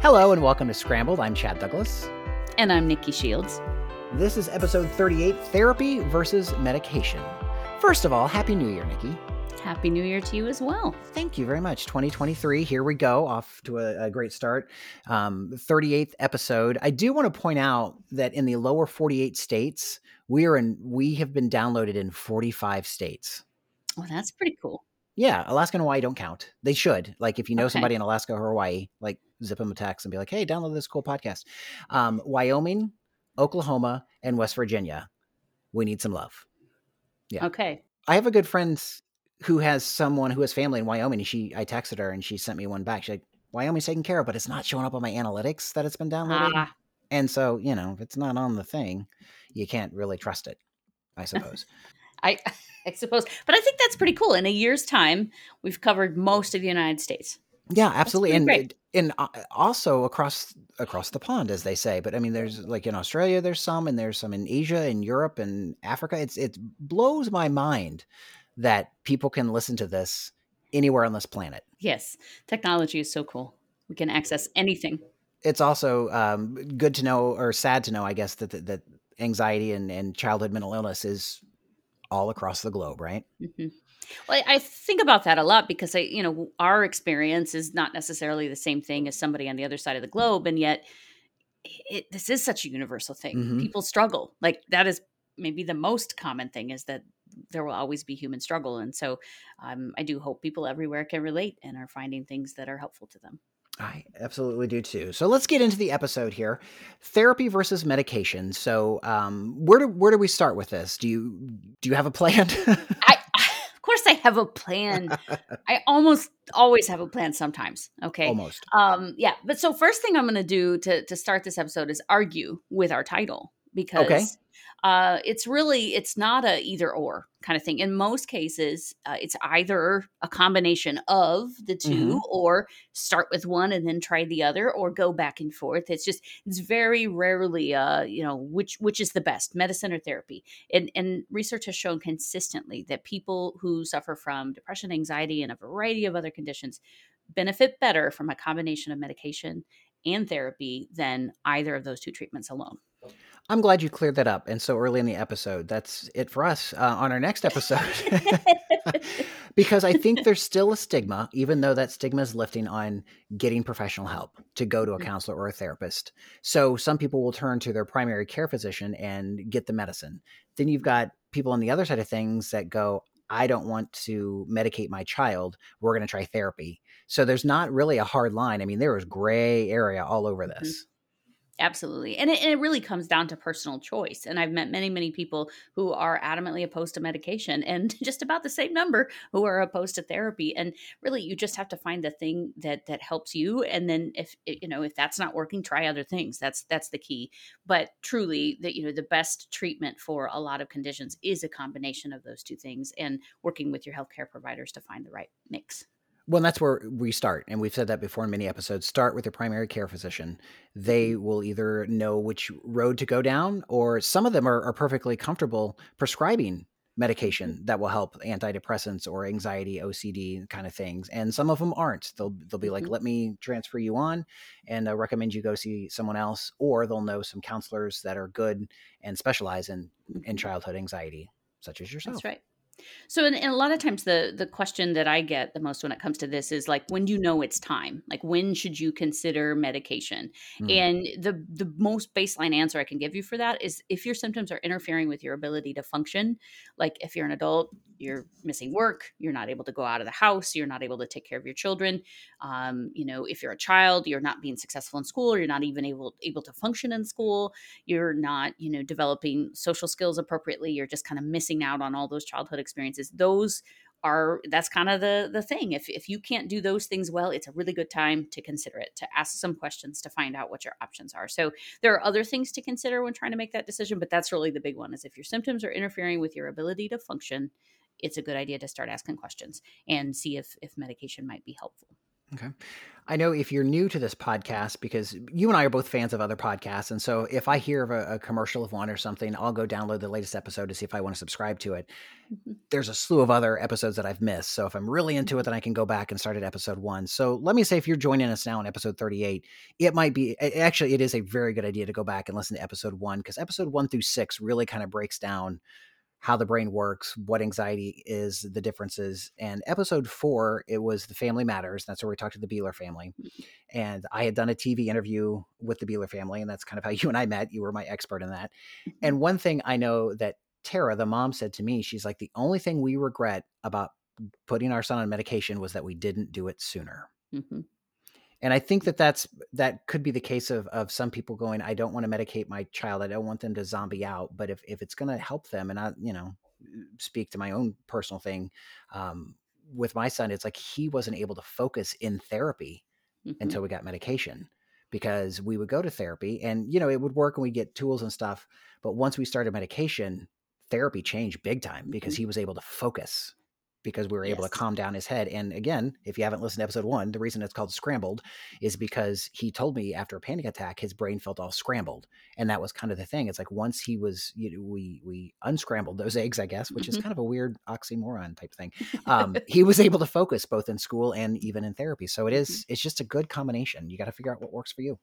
Hello and welcome to Scrambled. I'm Chad Douglas. And I'm Nikki Shields. This is episode 38 Therapy versus Medication. First of all, Happy New Year, Nikki. Happy New Year to you as well. Thank you very much. 2023, here we go, off to a, a great start. Um, 38th episode. I do want to point out that in the lower 48 states, we are in. We have been downloaded in 45 states. Well, that's pretty cool. Yeah, Alaska and Hawaii don't count. They should. Like, if you know okay. somebody in Alaska or Hawaii, like zip them a text and be like, "Hey, download this cool podcast." Um, Wyoming, Oklahoma, and West Virginia. We need some love. Yeah. Okay. I have a good friend who has someone who has family in Wyoming. She, I texted her and she sent me one back. She's like, "Wyoming's taken care of, but it's not showing up on my analytics that it's been downloaded." Ah. And so, you know, if it's not on the thing, you can't really trust it. I suppose. I, I suppose, but I think that's pretty cool. In a year's time, we've covered most of the United States. Yeah, absolutely, and great. And uh, also across across the pond, as they say. But I mean, there's like in Australia, there's some, and there's some in Asia, and Europe, and Africa. It's it blows my mind that people can listen to this anywhere on this planet. Yes, technology is so cool. We can access anything. It's also um, good to know, or sad to know, I guess, that that anxiety and, and childhood mental illness is all across the globe, right? Mm-hmm. Well, I think about that a lot because I, you know, our experience is not necessarily the same thing as somebody on the other side of the globe, and yet it, this is such a universal thing. Mm-hmm. People struggle. Like that is maybe the most common thing is that there will always be human struggle, and so um, I do hope people everywhere can relate and are finding things that are helpful to them. I absolutely do too. So let's get into the episode here. Therapy versus medication. So um, where do where do we start with this? Do you do you have a plan? I, course, I have a plan. I almost always have a plan. Sometimes, okay, almost. Um, yeah. But so first thing I'm going to do to to start this episode is argue with our title because okay uh, it's really it's not a either or kind of thing. In most cases uh, it's either a combination of the 2 mm-hmm. or start with one and then try the other or go back and forth. It's just it's very rarely uh you know which which is the best medicine or therapy. And and research has shown consistently that people who suffer from depression anxiety and a variety of other conditions benefit better from a combination of medication and therapy than either of those two treatments alone I'm glad you cleared that up. And so early in the episode, that's it for us uh, on our next episode. because I think there's still a stigma, even though that stigma is lifting on getting professional help to go to a mm. counselor or a therapist. So some people will turn to their primary care physician and get the medicine. Then you've got people on the other side of things that go, I don't want to medicate my child. We're going to try therapy. So there's not really a hard line. I mean, there is gray area all over mm-hmm. this. Mm-hmm. Absolutely. And it, and it, really comes down to personal choice. And I've met many, many people who are adamantly opposed to medication and just about the same number who are opposed to therapy. And really, you just have to find the thing that that helps you. And then if, you know, if that's not working, try other things. That's, that's the key. But truly that, you know, the best treatment for a lot of conditions is a combination of those two things and working with your healthcare providers to find the right mix. Well, that's where we start. And we've said that before in many episodes. Start with your primary care physician. They mm-hmm. will either know which road to go down, or some of them are, are perfectly comfortable prescribing medication mm-hmm. that will help antidepressants or anxiety, OCD kind of things. And some of them aren't. They'll they'll be like, mm-hmm. "Let me transfer you on, and uh, recommend you go see someone else," or they'll know some counselors that are good and specialize in in mm-hmm. childhood anxiety, such as yourself. That's right. So, and, and, a lot of times, the the question that I get the most when it comes to this is like, when do you know it's time? Like, when should you consider medication? Mm. And the the most baseline answer I can give you for that is if your symptoms are interfering with your ability to function, like if you're an adult, you're missing work, you're not able to go out of the house, you're not able to take care of your children. Um, you know, if you're a child, you're not being successful in school, or you're not even able able to function in school. You're not, you know, developing social skills appropriately. You're just kind of missing out on all those childhood experiences. Those are that's kind of the the thing if if you can't do those things well it's a really good time to consider it to ask some questions to find out what your options are so there are other things to consider when trying to make that decision but that's really the big one is if your symptoms are interfering with your ability to function it's a good idea to start asking questions and see if if medication might be helpful Okay. I know if you're new to this podcast, because you and I are both fans of other podcasts. And so if I hear of a, a commercial of one or something, I'll go download the latest episode to see if I want to subscribe to it. Mm-hmm. There's a slew of other episodes that I've missed. So if I'm really into it, then I can go back and start at episode one. So let me say, if you're joining us now in episode 38, it might be actually, it is a very good idea to go back and listen to episode one because episode one through six really kind of breaks down how the brain works, what anxiety is, the differences. And episode four, it was the family matters. That's where we talked to the Beeler family. Mm-hmm. And I had done a TV interview with the Beeler family, and that's kind of how you and I met. You were my expert in that. Mm-hmm. And one thing I know that Tara, the mom, said to me, she's like, the only thing we regret about putting our son on medication was that we didn't do it sooner. Mm-hmm and i think that that's that could be the case of of some people going i don't want to medicate my child i don't want them to zombie out but if, if it's going to help them and i you know speak to my own personal thing um, with my son it's like he wasn't able to focus in therapy mm-hmm. until we got medication because we would go to therapy and you know it would work and we get tools and stuff but once we started medication therapy changed big time because mm-hmm. he was able to focus because we were able yes. to calm down his head. And again, if you haven't listened to episode one, the reason it's called Scrambled is because he told me after a panic attack, his brain felt all scrambled, and that was kind of the thing. It's like once he was, you know, we we unscrambled those eggs, I guess, which is mm-hmm. kind of a weird oxymoron type thing. Um, he was able to focus both in school and even in therapy. So it is, mm-hmm. it's just a good combination. You got to figure out what works for you.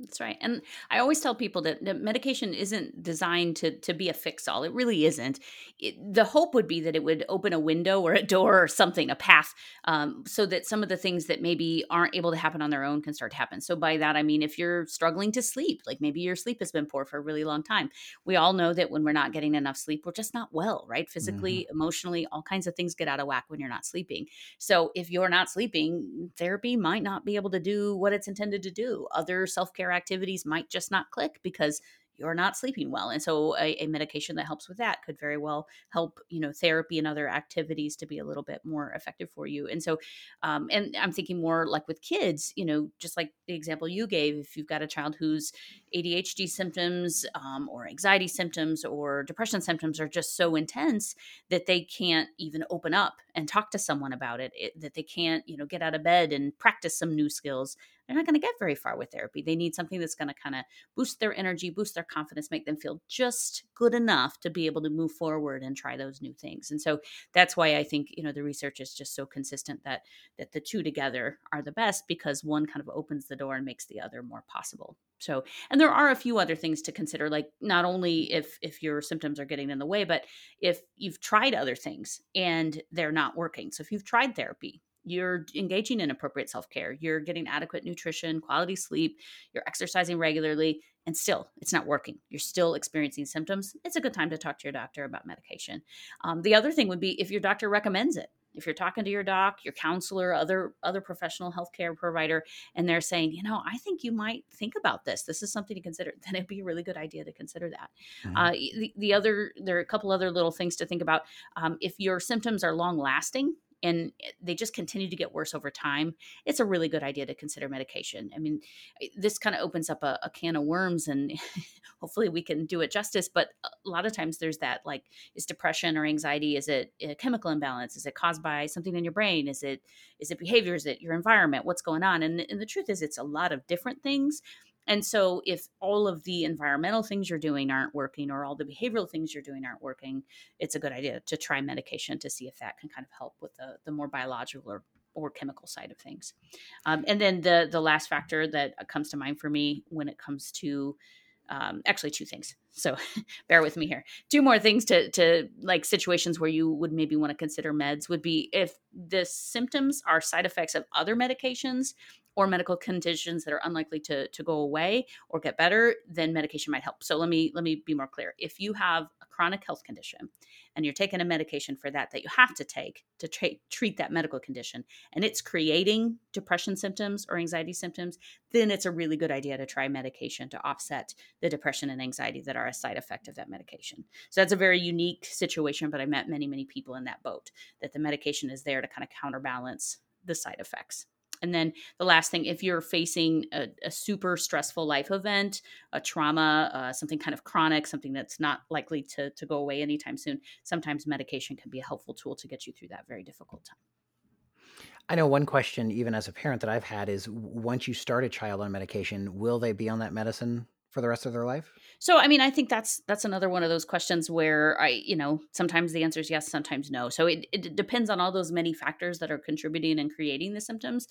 That's right. And I always tell people that, that medication isn't designed to, to be a fix all. It really isn't. It, the hope would be that it would open a window or a door or something, a path, um, so that some of the things that maybe aren't able to happen on their own can start to happen. So, by that, I mean, if you're struggling to sleep, like maybe your sleep has been poor for a really long time, we all know that when we're not getting enough sleep, we're just not well, right? Physically, mm-hmm. emotionally, all kinds of things get out of whack when you're not sleeping. So, if you're not sleeping, therapy might not be able to do what it's intended to do. Other self care activities might just not click because you're not sleeping well and so a, a, medication that helps with that could very well help you know therapy and other activities to be a little bit more effective for you and so um, and i'm thinking more like with kids you know just like the example you gave if you've got a child whose adhd symptoms um, or anxiety symptoms or depression symptoms are just so intense that they can't even open up and talk to someone about it, it that they can't you know get out of bed and practice some new skills they're not going to get very far with therapy. They need something that's going to kind of boost their energy, boost their confidence, make them feel just good enough to be able to move forward and try those new things. And so that's why I think, you know, the research is just so consistent that that the two together are the best because one kind of opens the door and makes the other more possible. So, and there are a few other things to consider like not only if if your symptoms are getting in the way, but if you've tried other things and they're not working. So if you've tried therapy you're engaging in appropriate self care, you're getting adequate nutrition, quality sleep, you're exercising regularly, and still it's not working. You're still experiencing symptoms. It's a good time to talk to your doctor about medication. Um, the other thing would be if your doctor recommends it. If you're talking to your doc, your counselor, other other professional healthcare provider, and they're saying, you know, I think you might think about this. This is something to consider. Then it'd be a really good idea to consider that. Mm-hmm. Uh, the, the other, there are a couple other little things to think about. Um, if your symptoms are long lasting, and eh, they just continue to get worse over time, it's a really good idea to consider medication. I mean, eh, this kind of opens up a, a can of worms, and hopefully we can do it justice. But a lot of times there's that like, is depression or anxiety? Is it a chemical imbalance? Is it caused by something in your brain? Is it is it behavior? Is it your environment? What's going on? And, and the truth is, it's a lot of different things. And so, if all of the environmental things you're doing aren't working or all the behavioral things you're doing aren't working, it's a good idea to try medication to see if that can kind of help with the, the more biological or, or chemical side of things. Um, and then the, the last factor that comes to mind for me when it comes to um, actually two things so bear with me here two more things to to like situations where you would maybe want to consider meds would be if the symptoms are side effects of other medications or medical conditions that are unlikely to to go away or get better then medication might help. So let me let me be more clear. If you have a chronic health condition and you're taking a medication for that that you have to take to tra- treat that medical condition and it's creating depression symptoms or anxiety symptoms then it's a really good idea to try medication to offset the depression and anxiety that are a side effect of that medication. So that's a very unique situation but i met many many people in that boat that the medication is there to kind of counterbalance the side effects and then the last thing, if you're facing a, a super stressful life event, a trauma, uh, something kind of chronic, something that's not likely to, to go away anytime soon, sometimes medication can be a helpful tool to get you through that very difficult time. I know one question, even as a parent, that I've had is once you start a child on medication, will they be on that medicine for the rest of their life? So, I mean, I think that's that's another one of those questions where I, you know, sometimes the answer is yes, sometimes no. So it, it depends on all those many factors that are contributing and creating the symptoms.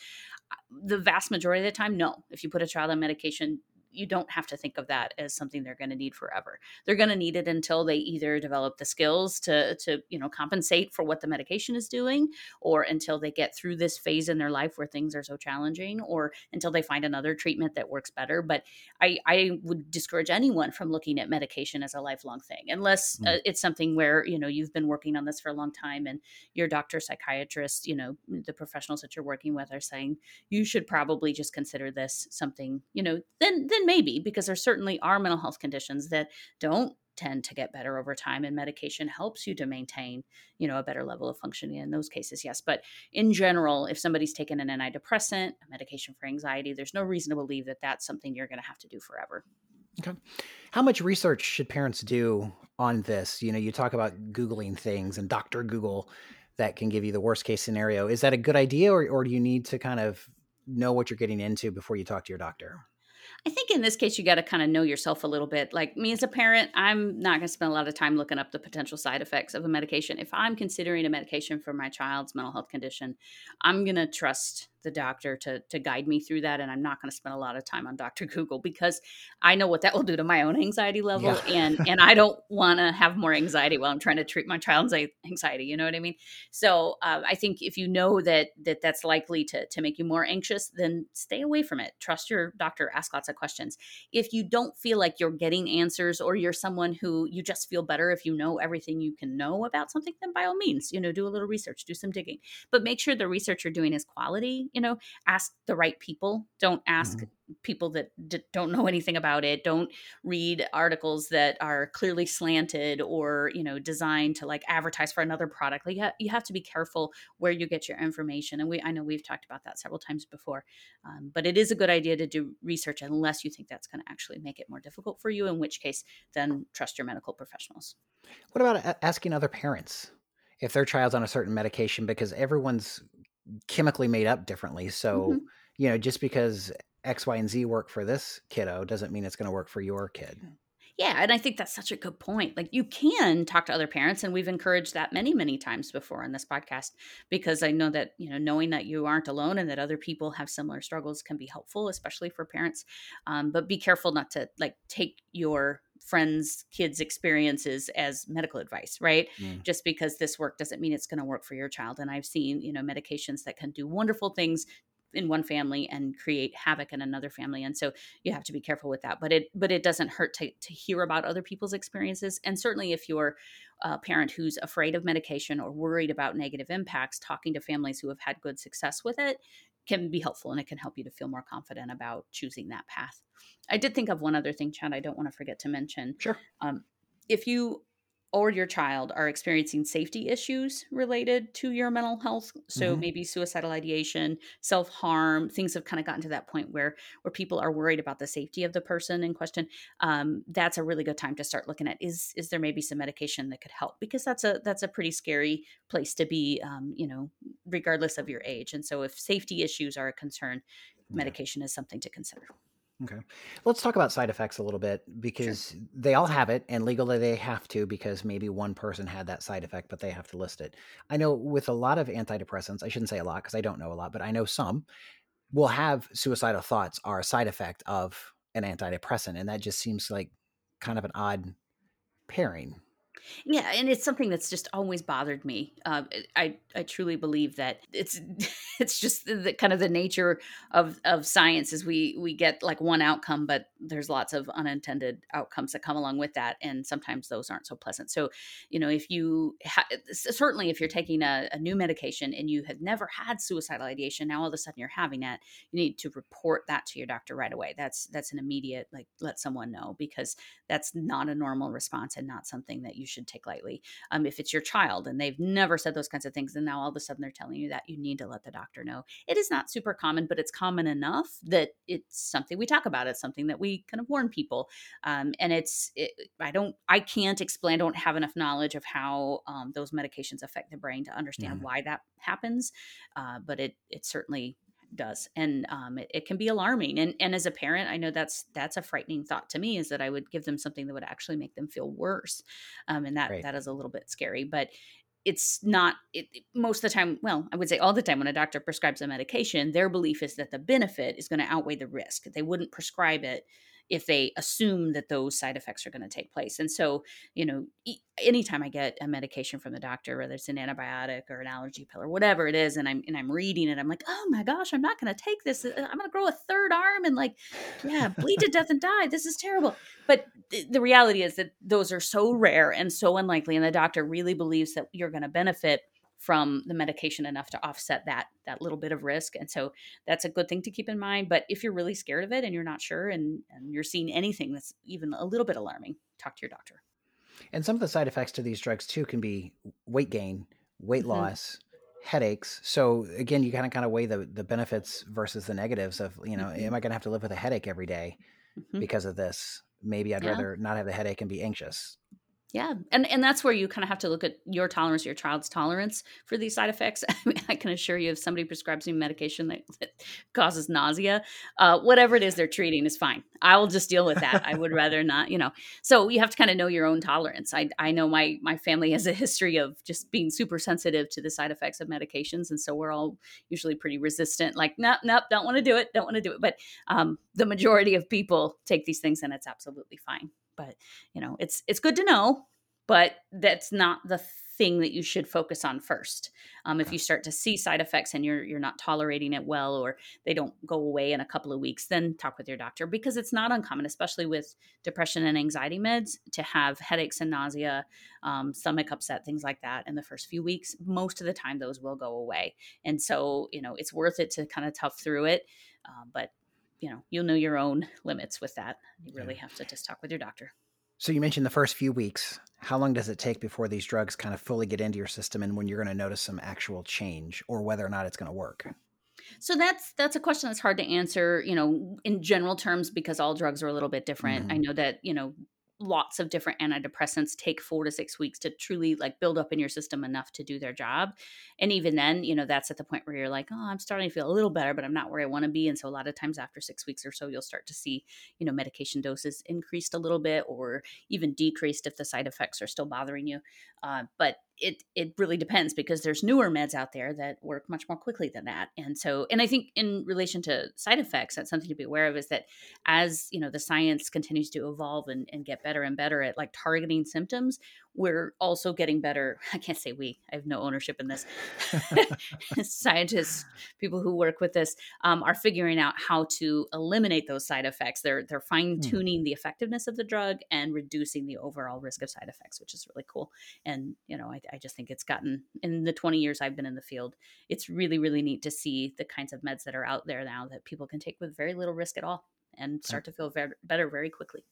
Uh, the vast majority of the time, no. If you put a child on medication, you don't have to think of that as something they're going to need forever. They're going to need it until they either develop the skills to to you know compensate for what the medication is doing, or until they get through this phase in their life where things are so challenging, or until they find another treatment that works better. But I I would discourage anyone from looking at medication as a lifelong thing, unless mm. uh, it's something where you know you've been working on this for a long time and your doctor, psychiatrist, you know the professionals that you're working with are saying you should probably just consider this something you know then then maybe because there certainly are mental health conditions that don't tend to get better over time and medication helps you to maintain you know a better level of functioning in those cases yes. But in general if somebody's taken an antidepressant a medication for anxiety there's no reason to believe that that's something you're going to have to do forever. Okay. How much research should parents do on this? You know you talk about googling things and dr google that can give you the worst case scenario. Is that a good idea or, or do you need to kind of know what you're getting into before you talk to your doctor I think in this case, you got to kind of know yourself a little bit. Like me as a parent, I'm not going to spend a lot of time looking up the potential side effects of a medication. If I'm considering a medication for my child's mental health condition, I'm going to trust the doctor to to guide me through that and i'm not going to spend a lot of time on dr google because i know what that will do to my own anxiety level yeah. and and i don't want to have more anxiety while i'm trying to treat my child's anxiety you know what i mean? So uh, i think if you know that that that's likely to to make you more anxious then stay away from it. Trust your doctor ask lots of questions. If you don't feel like you're getting answers or you're someone who you just feel better if you know everything you can know about something then by all means you know do a little research do some digging. But make sure the research you're doing is quality you know ask the right people. Don't ask mm-hmm. people that d- don't know anything about it. Don't read articles that are clearly slanted or you know designed to like advertise for another product. Like you, ha- you have to be careful where you get your information and we i know we've talked about that several times before um, but it is a good idea to do research unless you think that's going to actually make it more difficult for you in which case then trust your medical professionals. What about asking other parents if their child's on a certain medication because everyone's chemically made up differently. So, mm-hmm. you know, just because X, Y, and Z work for this kiddo doesn't mean it's going to work for your kid. Yeah, and I think that's such a good point. Like you can talk to other parents and we've encouraged that many many times before on this podcast because I know that, you know, knowing that you aren't alone and that other people have similar struggles can be helpful especially for parents. Um, but be careful not to like take your friends kids experiences as medical advice right? Mm. just because this work doesn't mean it's going to work for your child. And i've seen you know medications that can do wonderful things in one family and create havoc in another family. And so you have to be careful with that. But it but it doesn't hurt to, to hear about other people's experiences. And certainly if you're a parent who's afraid of medication or worried about negative impacts talking to families who have had good success with it can be helpful and it can help you to feel more confident about choosing that path. I did think of one other thing chad i don't want to forget to mention. Sure. Um, if you or your child are experiencing safety issues related to your mental health so mm-hmm. maybe suicidal ideation self-harm things have kind of gotten to that point where where people are worried about the safety of the person in question um, that's a really good time to start looking at is is there maybe some medication that could help because that's a that's a pretty scary place to be um, you know regardless of your age and so if safety issues are a concern medication yeah. is something to consider Okay. Let's talk about side effects a little bit because sure. they all have it and legally they have to because maybe one person had that side effect, but they have to list it. I know with a lot of antidepressants, I shouldn't say a lot because I don't know a lot, but I know some will have suicidal thoughts are a side effect of an antidepressant. And that just seems like kind of an odd pairing. Yeah, and it's something that's just always bothered me. Uh, I I truly believe that it's it's just the, the, kind of the nature of of science is we we get like one outcome, but there's lots of unintended outcomes that come along with that, and sometimes those aren't so pleasant. So, you know, if you ha- certainly if you're taking a, a new medication and you have never had suicidal ideation, now all of a sudden you're having that, you need to report that to your doctor right away. That's that's an immediate like let someone know because that's not a normal response and not something that you should take lightly. Um, if it's your child and they've never said those kinds of things, and now all of a sudden they're telling you that, you need to let the doctor know. It is not super common, but it's common enough that it's something we talk about. It's something that we kind of warn people. Um, and it's, it, I don't, I can't explain, I don't have enough knowledge of how um, those medications affect the brain to understand mm. why that happens. Uh, but it, it certainly does and um, it, it, can be alarming and and as a parent i know that's that's a frightening thought to me is that i would give them something that would actually make them feel worse um, and that right. that is a little bit scary but it's not it, most of the time well i would say all the time when a doctor prescribes a medication their belief is that the benefit is going to outweigh the risk they wouldn't prescribe it if they assume that those side effects are going to take place. And so, you know, anytime I get a medication from the doctor, whether it's an antibiotic or an allergy pill or whatever it is, and I'm and I'm reading it, I'm like, oh my gosh, I'm not going to take this. Uh, I'm going to grow a third arm and like, yeah, bleed to death and die. This is terrible. But the reality is that those are so rare and so unlikely, and the doctor really believes that you're going to benefit from the medication enough to offset that that little bit of risk and so that's a good thing to keep in mind but if you're really scared of it and you're not sure and, and you're seeing anything that's even a little bit alarming talk to your doctor and some of the side effects to these drugs too can be weight gain weight mm-hmm. loss headaches so again you kind of kind of weigh the the benefits versus the negatives of you know mm-hmm. am i going to have to live with a headache every day mm-hmm. because of this maybe i'd yeah. rather not have the headache and be anxious yeah. And and that's where you kind of have to look at your tolerance, your child's tolerance for these side effects. I, mean, I can assure you if somebody prescribes me medication that, that causes nausea, uh, whatever it is they're treating is fine. I will just deal with that. I would rather not, you know. So you have to kind of know your own tolerance. I I know my my family has a history of just being super sensitive to the side effects of medications. And so we're all usually pretty resistant, like, nope, nope, don't want to do it, don't want to do it. But um, the majority of people take these things and it's absolutely fine but you know it's it's good to know but that's not the thing that you should focus on first. Um, if you start to see side effects and you're you're not tolerating it well or they don't go away in a couple of weeks then talk with your doctor because it's not uncommon especially with depression and anxiety meds to have headaches and nausea um, stomach upset things like that in the first few weeks. Most of the time those will go away. And so you know it's worth it to kind of tough through it uh, but you know you'll know your own limits with that. You really have to just talk with your doctor. So you mentioned the first few weeks. How long does it take before these drugs kind of fully get into your system and when you're going to notice some actual change or whether or not it's going to work? So that's that's a question that's hard to answer you know in general terms because all drugs are a little bit different. Mm-hmm. i know that you know lots of different antidepressants take four to six weeks to truly like build up in your system enough to do their job. And even then you know that's at the point where you're like oh i'm starting to feel a little better but i'm not where i want to be. And so a lot of times after six weeks or so you'll start to see you know medication doses increased a little bit or even decreased if the side effects are still bothering you. Uh, but it it really depends because there's newer meds out there that work much more quickly than that. And so and i think in relation to side effects that's something to be aware of is that as you know the science continues to evolve and, and get better and better at like targeting symptoms we're also getting better. I can't say we i have no ownership in this. Scientists people who work with this um, are figuring out how to eliminate those side effects. They're they're fine hmm. tuning mm. the effectiveness of the drug and reducing the overall risk of side effects which is really cool. And you know I, I just think it's gotten in the 20 years i've been in the field it's really really neat to see the kinds of meds that are out there now that people can take with very little risk at all and start to feel very, better very quickly.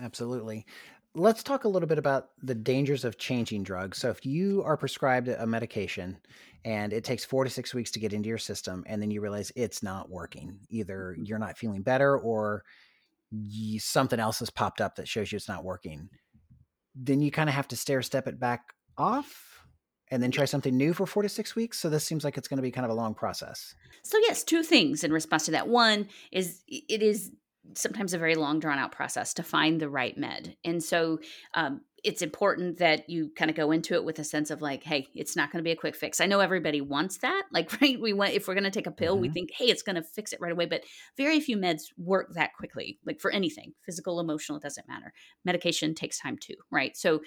Absolutely let's talk a little bit about the dangers of changing drugs. So, if you are prescribed a medication and it takes four to six weeks to get into your system, and then you realize it's not working, either mm-hmm. you're not feeling better or you, something else has popped up that shows you it's not working, then you kind of have to stair step it back off and then try something new for four to six weeks. So this seems like it's going to be kind of a long process. So yes, two things in response to that. One is it is sometimes a very long drawn out process to find the right med. And so um, it's important that you kind of go into it with a sense of like hey it's not going to be a quick fix. I know everybody wants that like right? We want if we're going to take a pill mm-hmm. we think hey it's going to fix it right away but very few meds work that quickly like for anything physical emotional it doesn't matter. Medication takes time too right? So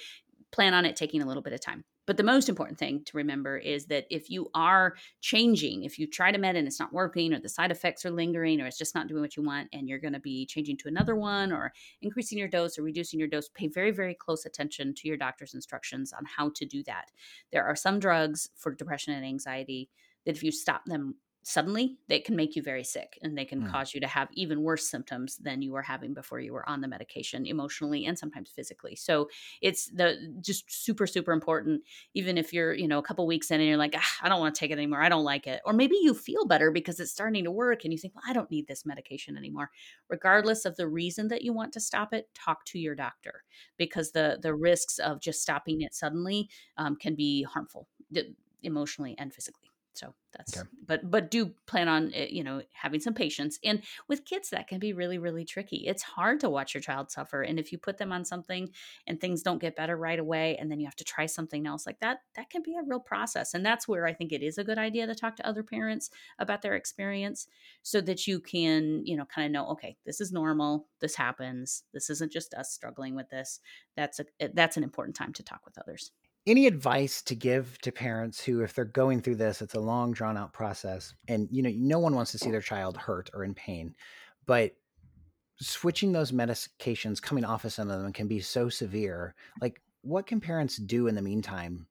plan on it taking a little bit of time. But the most important thing to remember is that if you are changing, if you try to med and it's not working, or the side effects are lingering, or it's just not doing what you want, and you're going to be changing to another one, or increasing your dose or reducing your dose, pay very, very close attention to your doctor's instructions on how to do that. There are some drugs for depression and anxiety that if you stop them suddenly they can make you very sick and they can mm. cause you to have even worse symptoms than you were having before you were on the medication emotionally and sometimes physically. So it's the just super super important even if you're you know a couple weeks in and you're like ah, i don't want to take it anymore i don't like it. Or maybe you feel better because it's starting to work and you think well i don't need this medication anymore. Regardless of the reason that you want to stop it talk to your doctor because the the risks of just stopping it suddenly um, can be harmful emotionally and physically so that's okay. but but do plan on eh, you know having some patience and with kids that can be really really tricky. It's hard to watch your child suffer and if you put them on something and things don't get better right away and then you have to try something else like that that can be a real process and that's where i think it is a good idea to talk to other parents about their experience so that you can you know kind of know okay this is normal this happens this isn't just us struggling with this. That's a eh, that's an important time to talk with others any advice to give to parents who if they're going through this it's a long drawn out process and you know no one wants to see their child hurt or in pain but switching those medications coming off of some of them can be so severe like what can parents do in the meantime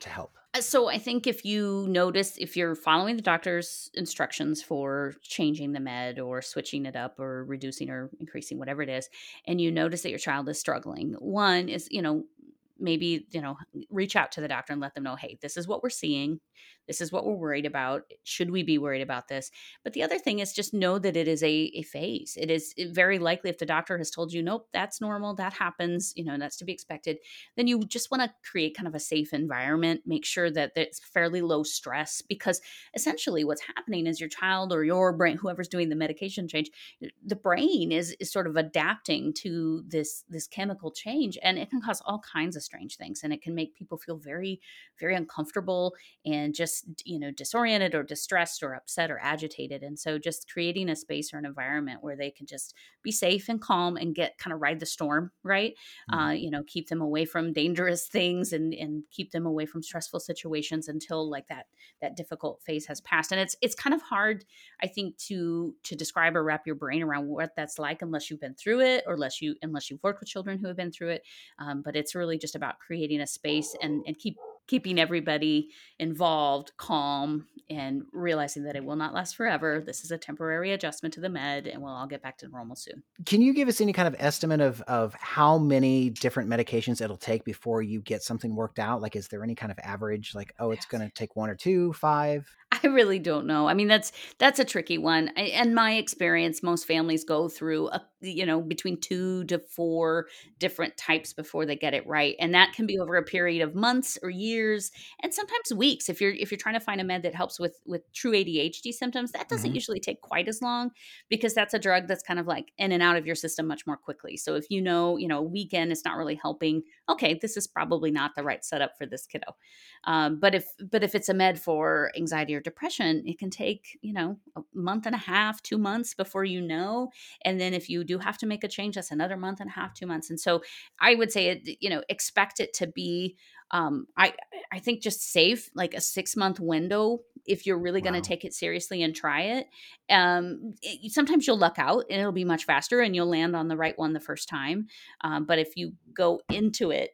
to help? Uh, so i think if you notice if you're following the doctor's instructions for changing the med or switching it up or reducing or increasing whatever it is and you notice that your child is struggling one is you know maybe you know reach out to the doctor and let them know hey this is what we're seeing. This is what we're worried about. Should we be worried about this? But the other thing is just know that it is a, a phase. It is very likely if the doctor has told you nope that's normal that happens you know that's to be expected then you just want to create kind of a safe environment make sure that it's fairly low stress because essentially what's happening is your child or your brain whoever's doing the medication change the brain is, is sort of adapting to this this chemical change and it can cause all kinds of strange things and it can make people feel very very uncomfortable and just you know disoriented or distressed or upset or agitated and so just creating a space or an environment where they can just be safe and calm and get kind of ride the storm right mm-hmm. uh, you know keep them away from dangerous things and and keep them away from stressful situations until like that that difficult phase has passed and it's it's kind of hard i think to to describe or wrap your brain around what that's like unless you've been through it or unless you unless you've worked with children who have been through it um, but it's really just about creating a space and and keep keeping everybody involved calm and realizing that it will not last forever. This is a temporary adjustment to the med and we'll all get back to normal soon. Can you give us any kind of estimate of of how many different medications it'll take before you get something worked out? Like is there any kind of average like oh it's going to take one or two, five? I really don't know. I mean, that's that's a tricky one. I, and my experience, most families go through a you know between two to four different types before they get it right, and that can be over a period of months or years, and sometimes weeks. If you're if you're trying to find a med that helps with with true ADHD symptoms, that doesn't mm-hmm. usually take quite as long because that's a drug that's kind of like in and out of your system much more quickly. So if you know you know a weekend is not really helping, okay, this is probably not the right setup for this kiddo. Um, but if but if it's a med for anxiety or depression, it can take you know a month and a half, two months before you know. And then if you do have to make a change, that's another month and a half, two months. And so I would say it, you know expect it to be um, I I think just safe like a six month window if you're really going to take it seriously and try it. Um, it, Sometimes you'll luck out and it'll be much faster and you'll land on the right one the first time. Um, but if you go into it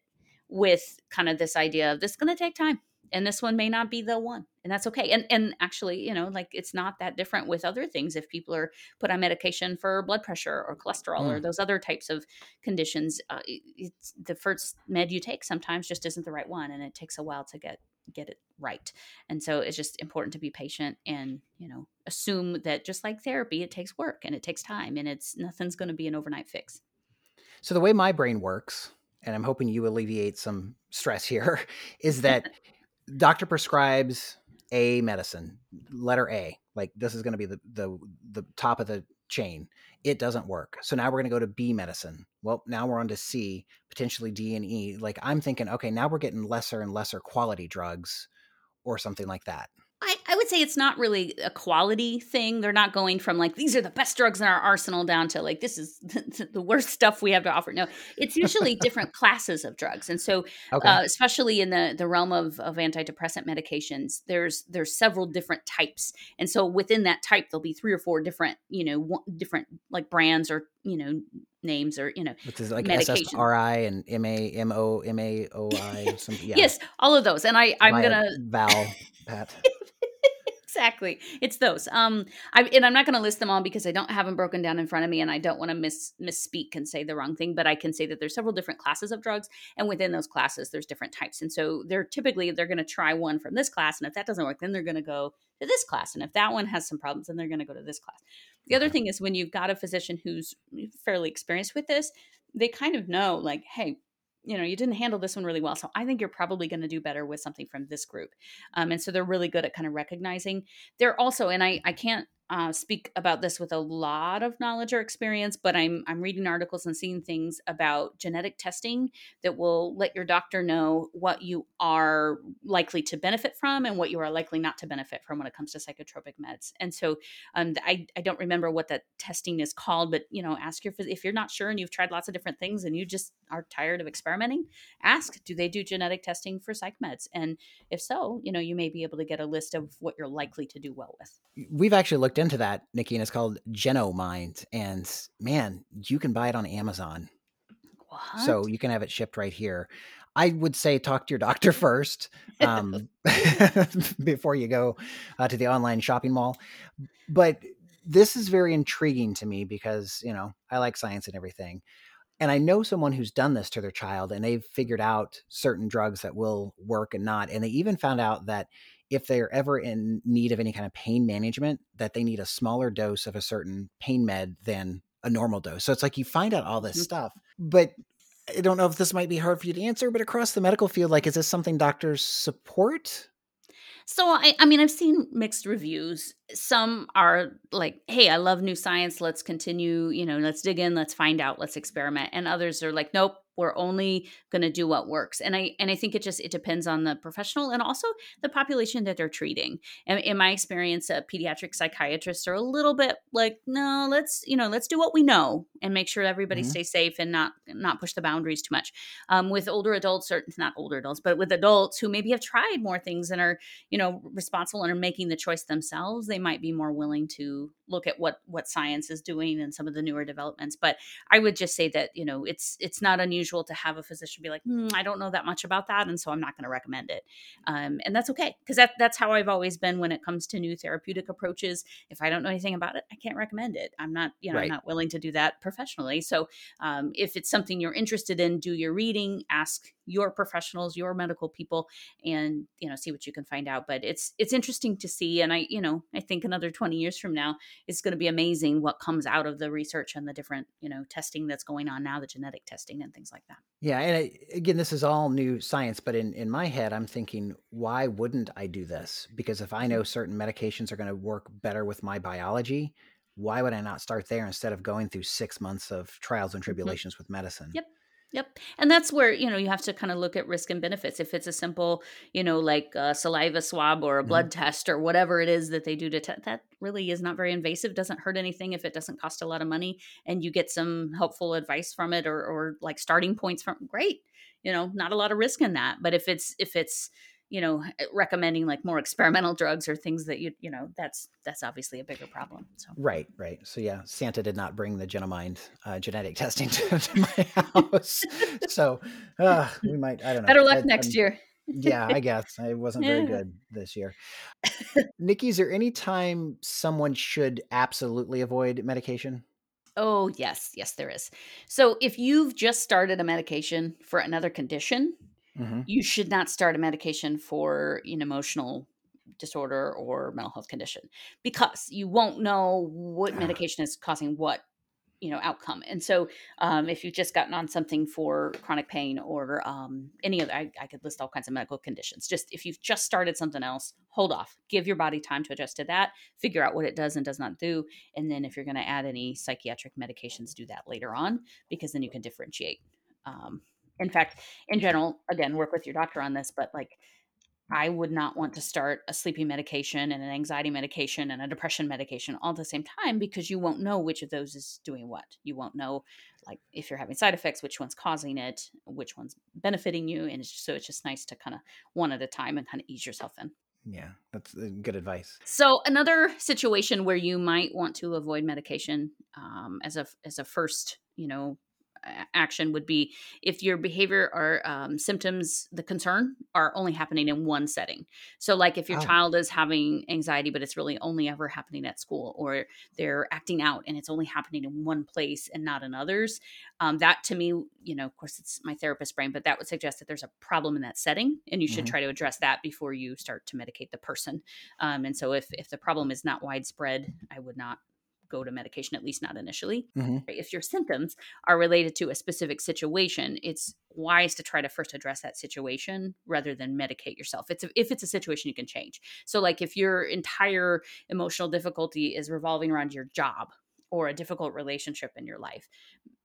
with kind of this idea of this is going to take time and this one may not be the one and that's okay and and actually you know like it's not that different with other things if people are put on medication for blood pressure or cholesterol mm. or those other types of conditions uh, it's the first med you take sometimes just isn't the right one and it takes a while to get get it right and so it's just important to be patient and you know assume that just like therapy it takes work and it takes time and it's nothing's going to be an overnight fix so the way my brain works and i'm hoping you alleviate some stress here is that doctor prescribes a medicine, letter A, like this is going to be the, the the top of the chain. It doesn't work. So now we're going to go to B medicine. Well, now we're on to C, potentially D and E. Like I'm thinking, okay, now we're getting lesser and lesser quality drugs or something like that. I, I would say it's not really a quality thing. They're not going from like these are the best drugs in our arsenal down to like this is the, worst stuff we have to offer. No, it's usually different classes of drugs, and so okay. uh, especially in the the realm of of antidepressant medications, there's there's several different types, and so within that type there'll be three or four different you know different like brands or you know names or you know which is like medication. SSRI and M A M O M A O I. Yeah. yes, all of those, and I I'm gonna Val Pat. Exactly. It's those. Um, I and I'm not going to list them all because I don't have them broken down in front of me, and I don't want to miss misspeak and say the wrong thing. But I can say that there's several different classes of drugs, and within those classes, there's different types. And so they're typically they're going to try one from this class, and if that doesn't work, then they're going to go to this class, and if that one has some problems, then they're going to go to this class. The other thing is when you've got a physician who's fairly experienced with this, they kind of know like, hey, you know, you didn't handle this one really well. So I think you're probably going to do better with something from this group. Um, and so they're really good at kind of recognizing. They're also, and I, I can't uh, speak about this with a lot of knowledge or experience, but I'm I'm reading articles and seeing things about genetic testing that will let your doctor know what you are likely to benefit from and what you are likely not to benefit from when it comes to psychotropic meds. And so, um, I I don't remember what that testing is called, but you know, ask your if you're not sure and you've tried lots of different things and you just are tired of experimenting, ask do they do genetic testing for psych meds, and if so, you know, you may be able to get a list of what you're likely to do well with. We've actually looked looked into that, Nikki, and it's called Genomind. And man, you can buy it on Amazon. What? So you can have it shipped right here. I would say talk to your doctor first um, before you go uh, to the online shopping mall. But this is very intriguing to me because, you know, I like science and everything. And I know someone who's done this to their child and they've figured out certain drugs that will work and not. And they even found out that if they're ever in need of any kind of pain management, that they need a smaller dose of a certain pain med than a normal dose. So it's like you find out all this mm-hmm. stuff. But I don't know if this might be hard for you to answer, but across the medical field, like, is this something doctors support? So I, I mean, I've seen mixed reviews. Some are like, "Hey, I love new science. Let's continue. You know, let's dig in. Let's find out. Let's experiment." And others are like, "Nope, we're only going to do what works and i and i think it just it depends on the professional and also the population that they're treating and in my experience uh, pediatric psychiatrists are a little bit like no let's you know let's do what we know and make sure everybody mm-hmm. stays safe and not not push the boundaries too much um, with older adults or not older adults but with adults who maybe have tried more things and are you know responsible and are making the choice themselves they might be more willing to look at what what science is doing and some of the newer developments but i would just say that you know it's it's not unusual to have a physician be like hmm, i don't know that much about that and so i'm not going to recommend it. Um, and that's okay because that, that's how i've always been when it comes to new therapeutic approaches. If i don't know anything about it i can't recommend it. I'm not you know right. i'm not willing to do that professionally. So um, if it's something you're interested in do your reading ask your professionals your medical people and you know see what you can find out but it's it's interesting to see and i you know i think another 20 years from now it's going to be amazing what comes out of the research and the different you know testing that's going on now the genetic testing and things like that yeah and I, again this is all new science but in in my head i'm thinking why wouldn't i do this because if i know mm-hmm. certain medications are going to work better with my biology why would i not start there instead of going through six months of trials and mm-hmm. tribulations mm-hmm. with medicine yep Yep. And that's where, you know, you have to kind of look at risk and benefits. If it's a simple, you know, like a saliva swab or a mm-hmm. blood mm-hmm. test or whatever it is that they do to test, that really is not very invasive, doesn't hurt anything if it doesn't cost a lot of money and you get some helpful advice from it or, or like starting points from great. You know, not a lot of risk in that. But if it's, if it's, you know recommending like more experimental drugs or things that you you know that's that's obviously a bigger problem so. Right right. So yeah santa did not bring the genomind uh, genetic testing to, to my house. So uh, we might i don't know. Better luck I, next I'm, year. Yeah i guess. I wasn't yeah. very good this year. Nikki is there any time someone should absolutely avoid medication? Oh, yes, yes, there is. So, if you've just started a medication for another condition, mm-hmm. you should not start a medication for an emotional disorder or mental health condition because you won't know what medication is causing what you know outcome. And so um, if you've just gotten on something for chronic pain or um, any other I, I, could list all kinds of medical conditions. Just if you've just started something else hold off. Give your body time to adjust to that figure out what it does and does not do and then if you're going to add any psychiatric medications do that later on because then you can differentiate um, in fact, in general, again, work with your doctor on this, but like I would not want to start a sleeping medication and an anxiety medication and a depression medication all at the same time because you won't know which of those is doing what. You won't know, like, if you're having side effects, which one's causing it, which one's benefiting you. And it's just, so it's just nice to kind of one at a time and kind of ease yourself in. Yeah, that's uh, good advice. So another situation where you might want to avoid medication um, as a as a first, you know, action would be if your behavior or um, symptoms, the concern, are only happening in one setting. So, like if your oh. child is having anxiety, but it's really only ever happening at school, or they're acting out and it's only happening in one place and not in others, um, that to me, you know, of course, it's my therapist brain, but that would suggest that there's a problem in that setting, and you should mm-hmm. try to address that before you start to medicate the person. Um, and so, if if the problem is not widespread, I would not go to medication, at least not initially. Mm-hmm. If your symptoms are related to a specific situation, it's wise to try to first address that situation rather than medicate yourself. It's a, if it's a situation you can change. So, like if your entire emotional difficulty is revolving around your job or a difficult relationship in your life,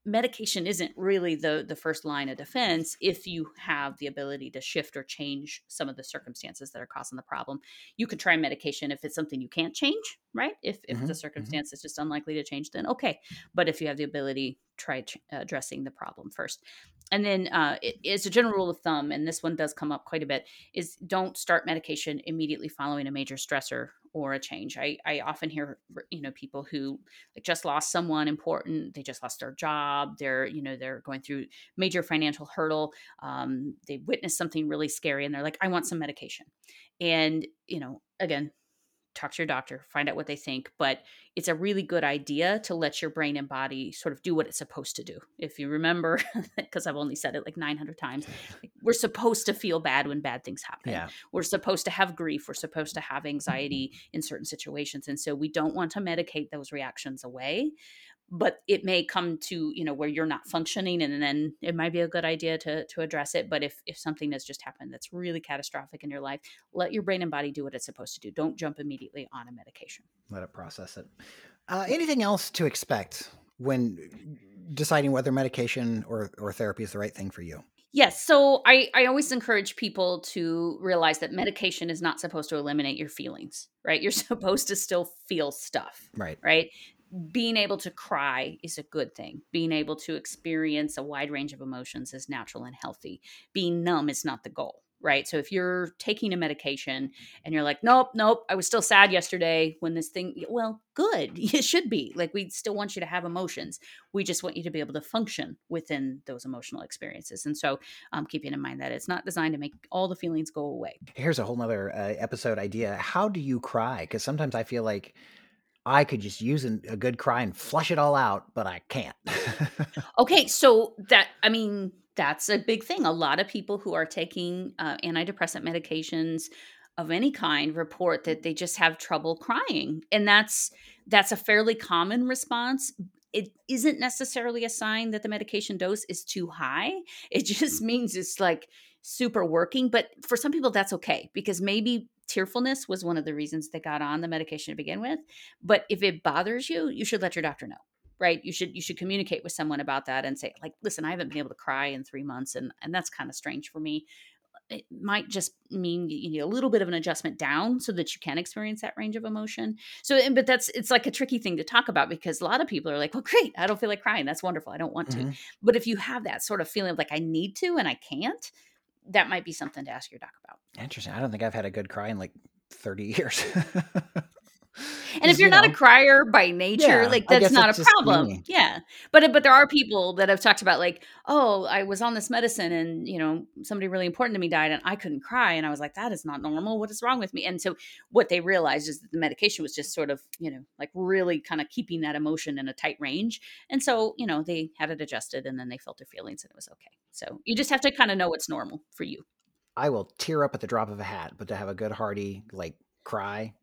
medication isn't really the the first line of defense if you have the ability to shift or change some of the circumstances that are causing the problem you could try medication if it's something you can't change right if if mm-hmm. the mm-hmm. circumstance mm-hmm. is just unlikely to change then okay but if you have the ability try ch- addressing the problem first and then uh, it, it's a general rule of thumb and this one does come up quite a bit is don't start medication immediately following a major stressor or a change. I, I often hear, you know, people who like just lost someone important. They just lost their job. They're, you know, they're going through major financial hurdle. Um, they witnessed something really scary and they're like, I want some medication. And, you know, again, talk to your doctor, find out what they think. But it's a really good idea to let your brain and body sort of do what it's supposed to do. If you remember, because I've only said it like 900 times, we're supposed to feel bad when bad things happen. Yeah. We're supposed to have grief. We're supposed to have mm-hmm. anxiety in certain situations. And so we don't want to medicate those reactions away but it may come to you know where you're not functioning and then it might be a good idea to to address it but if if something has just happened that's really catastrophic in your life let your brain and body do what it's supposed to do don't jump immediately on a medication let it process it uh, anything else to expect when deciding whether medication or or therapy is the right thing for you Yes. So I, I always encourage people to realize that medication is not supposed to eliminate your feelings, right? You're supposed to still feel stuff. Right. Right being able to cry is a good thing. Being able to experience a wide range of emotions is natural and healthy. Being numb is not the goal, right? So if you're taking a medication and you're like, nope, nope, I was still sad yesterday when this thing, well, good. It should be. Like, we still want you to have emotions. We just want you to be able to function within those emotional experiences. And so, um, keeping in mind that it's not designed to make all the feelings go away. Here's a whole nother uh, episode idea. How do you cry? Because sometimes I feel like, I could just use a good cry and flush it all out, but I can't. okay, so that I mean that's a big thing. A lot of people who are taking uh, antidepressant medications of any kind report that they just have trouble crying, and that's that's a fairly common response. It isn't necessarily a sign that the medication dose is too high. It just mm. means it's like super working. But for some people, that's okay because maybe tearfulness was one of the reasons they got on the medication to begin with. But if it bothers you, you should let your doctor know. Right. You should you should communicate with someone about that and say, like, listen, I haven't been able to cry in three months and and that's kind of strange for me. It might just mean you need a little bit of an adjustment down so that you can experience that range of emotion. So, but that's it's like a tricky thing to talk about because a lot of people are like, well, great, I don't feel like crying. That's wonderful. I don't want mm-hmm. to. But if you have that sort of feeling of like I need to and I can't, that might be something to ask your doc about. Interesting. I don't think I've had a good cry in like 30 years. and if you're you not know, a crier by nature, yeah, like that's not a problem. Yeah. But but there are people that have talked about like, oh, I was on this medicine and you know, somebody really important to me died and I couldn't cry. And I was like, that is not normal. What is wrong with me? And so what they realized is that the medication was just sort of, you know, like really kind of keeping that emotion in a tight range. And so, you know, they had it adjusted and then they felt their feelings and it was okay. So you just have to kind of know what's normal for you. I will tear up at the drop of a hat, but to have a good hearty like cry,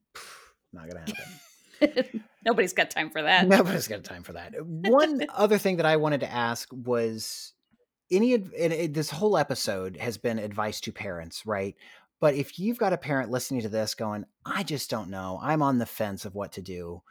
not gonna happen. Nobody's got time for that. Nobody's got time for that. One other thing that I wanted to ask was any and this whole episode has been advice to parents, right? But if you've got a parent listening to this going, I just don't know, I'm on the fence of what to do,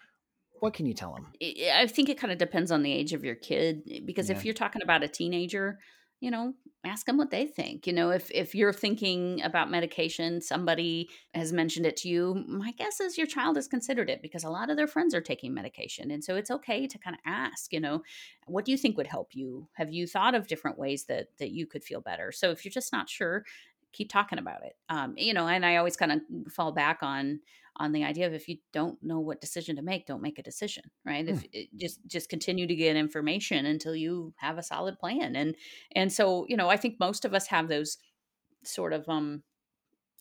what can you tell them? I think it kind of depends on the age of your kid because yeah. if you're talking about a teenager, you know, ask them what they think. You know, if if you're thinking about medication, somebody has mentioned it to you, my guess is your child has considered it because a lot of their friends are taking medication. And so it's okay to kind of ask, you know, what do you think would help you? Have you thought of different ways that that you could feel better? So if you're just not sure, keep talking about it. Um, you know, and I always kind of fall back on on the idea of if you don't know what decision to make, don't make a decision, right? Mm. If it, just just continue to get information until you have a solid plan. And and so, you know, I think most of us have those sort of um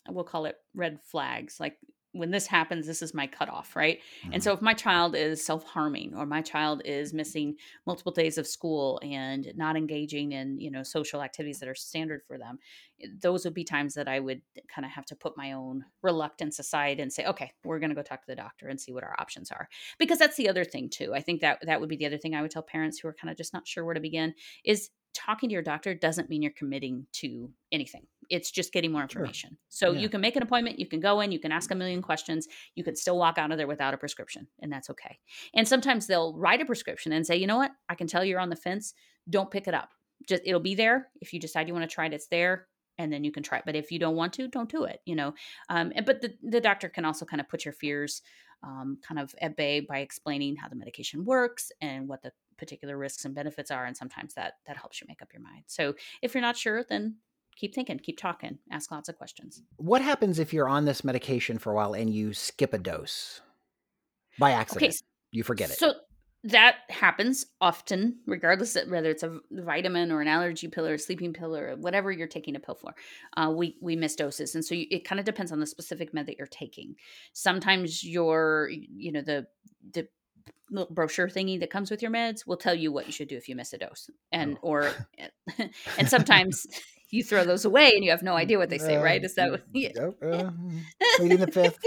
we'll call it red flags like when this happens, this is my cutoff, right? Mm-hmm. And so if my child is self harming or my child is missing multiple days of school and not engaging in, you know, social activities that are standard for them, eh, those would be times that I would kind of have to put my own reluctance aside and say, okay, we're going to go talk to the doctor and see what our options are. Because that's the other thing too. I think that that would be the other thing I would tell parents who are kind of just not sure where to begin is talking to your doctor doesn't mean you're committing to anything. It's just getting more information. Sure. So yeah. you can make an appointment, you can go in, you can ask a million questions, you could still walk out of there without a prescription, and that's okay. And sometimes they'll write a prescription and say, you know what, I can tell you're on the fence. Don't pick it up. Just it'll be there. If you decide you want to try it, it's there and then you can try it. But if you don't want to, don't do it. You know, um, and but the the doctor can also kind of put your fears um, kind of at bay by explaining how the medication works and what the particular risks and benefits are and sometimes that that helps you make up your mind. So if you're not sure then keep thinking keep talking ask lots of questions. What happens if you're on this medication for a while and you skip a dose? By accident. Okay, you forget it. so that happens often regardless of whether it's a vitamin or an allergy pill or a sleeping pill or whatever you're taking a pill for. Uh, we we miss doses and so you, it kind of depends on the specific med that you're taking. Sometimes your you know the the little brochure thingy that comes with your meds will tell you what you should do if you miss a dose and oh. or and sometimes you throw those away and you have no idea what they say uh, right is that what, yeah. uh, pleading the fifth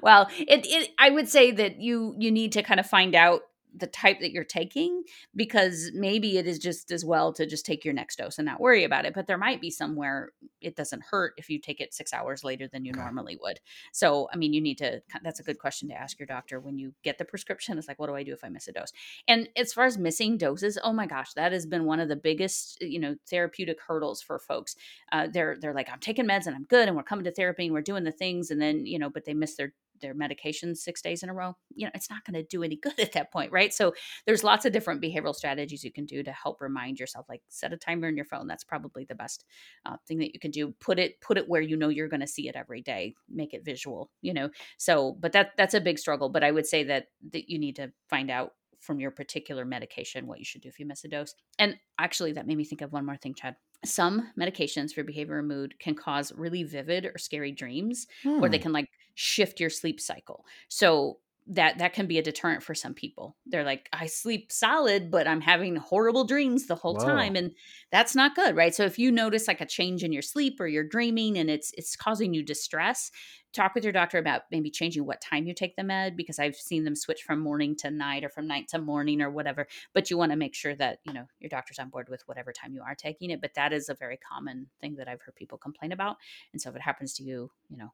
well it, it i would say that you you need to kind of find out the type that you're taking because maybe it is just as well to just take your next dose and not worry about it but there might be somewhere it doesn't hurt if you take it 6 hours later than you okay. normally would. So i mean you need to that's a good question to ask your doctor when you get the prescription it's like what do i do if i miss a dose? And as far as missing doses oh my gosh that has been one of the biggest you know therapeutic hurdles for folks. Uh, they're they're like i'm taking meds and i'm good and we're coming to therapy and we're doing the things and then you know but they miss their their medications six days in a row, you know, it's not going to do any good at that point, right? So there's lots of different behavioral strategies you can do to help remind yourself. Like set a timer in your phone. That's probably the best uh, thing that you can do. Put it put it where you know you're going to see it every day. Make it visual, you know. So, but that that's a big struggle. But I would say that that you need to find out from your particular medication what you should do if you miss a dose. And actually, that made me think of one more thing, Chad some medications for behavior and mood can cause really vivid or scary dreams hmm. or they can like shift your sleep cycle. So that that can be a deterrent for some people. They're like, I sleep solid, but I'm having horrible dreams the whole Whoa. time, and that's not good, right? So if you notice like a change in your sleep or you're dreaming and it's it's causing you distress, talk with your doctor about maybe changing what time you take the med because I've seen them switch from morning to night or from night to morning or whatever. But you want to make sure that you know your doctor's on board with whatever time you are taking it. But that is a very common thing that I've heard people complain about, and so if it happens to you, you know,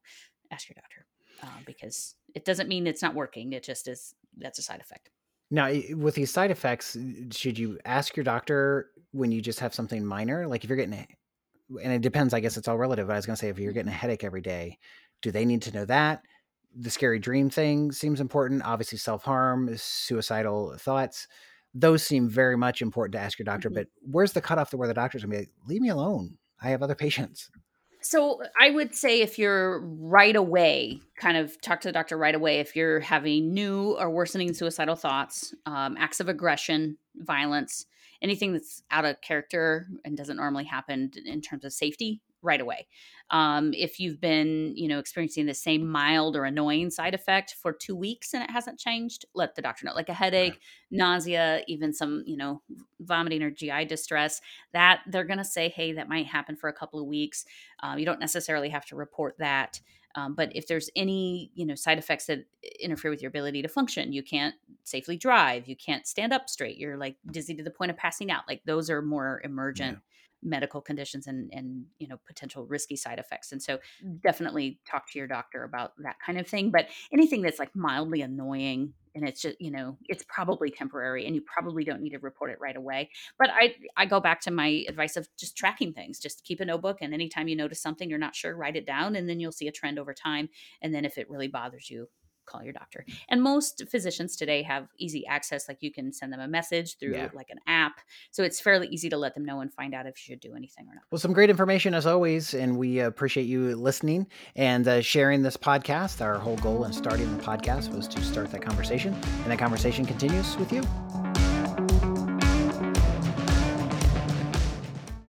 ask your doctor uh, because it doesn't mean it's not working. It just is that's a side effect. Now, with these side effects, should you ask your doctor when you just have something minor? Like if you're getting, a, and it depends, I guess it's all relative. But I was going to say, if you're getting a headache every day, do they need to know that? The scary dream thing seems important. Obviously, self harm, suicidal thoughts, those seem very much important to ask your doctor. Mm-hmm. But where's the cutoff to where the doctor's going to be like, leave me alone? I have other patients. So I would say if you're right away, kind of talk to the doctor right away if you're having new or worsening suicidal thoughts, um, acts of aggression, violence, anything that's out of character and doesn't normally happen in terms of safety, right away. Um, if you've been, you know, experiencing the same mild or annoying side effect for two weeks and it hasn't changed, let the doctor know. Like a headache, nausea, even some, you know, vomiting or GI distress, that they're going to say, hey, that might happen for a couple of weeks. Um, you don't necessarily have to report that. Um, but if there's any, you know, side effects that interfere with your ability to function, you can't safely drive, you can't stand up straight, you're like dizzy to the point of passing out. Like those are more emergent. Yeah medical conditions and and you know potential risky side effects and so mm. definitely talk to your doctor about that kind of thing but anything that's like mildly annoying and it's just you know it's probably temporary and you probably don't need to report it right away but i i go back to my advice of just tracking things just keep a notebook and anytime you notice something you're not sure write it down and then you'll see a trend over time and then if it really bothers you call your doctor. And most physicians today have easy access. Like you can send them a message through yeah. like an app. So it's fairly easy to let them know and find out if you should do anything or not. Well, some great information as always. And we appreciate you listening and uh, sharing this podcast. Our whole goal in starting the podcast was to start that conversation. And that conversation continues with you.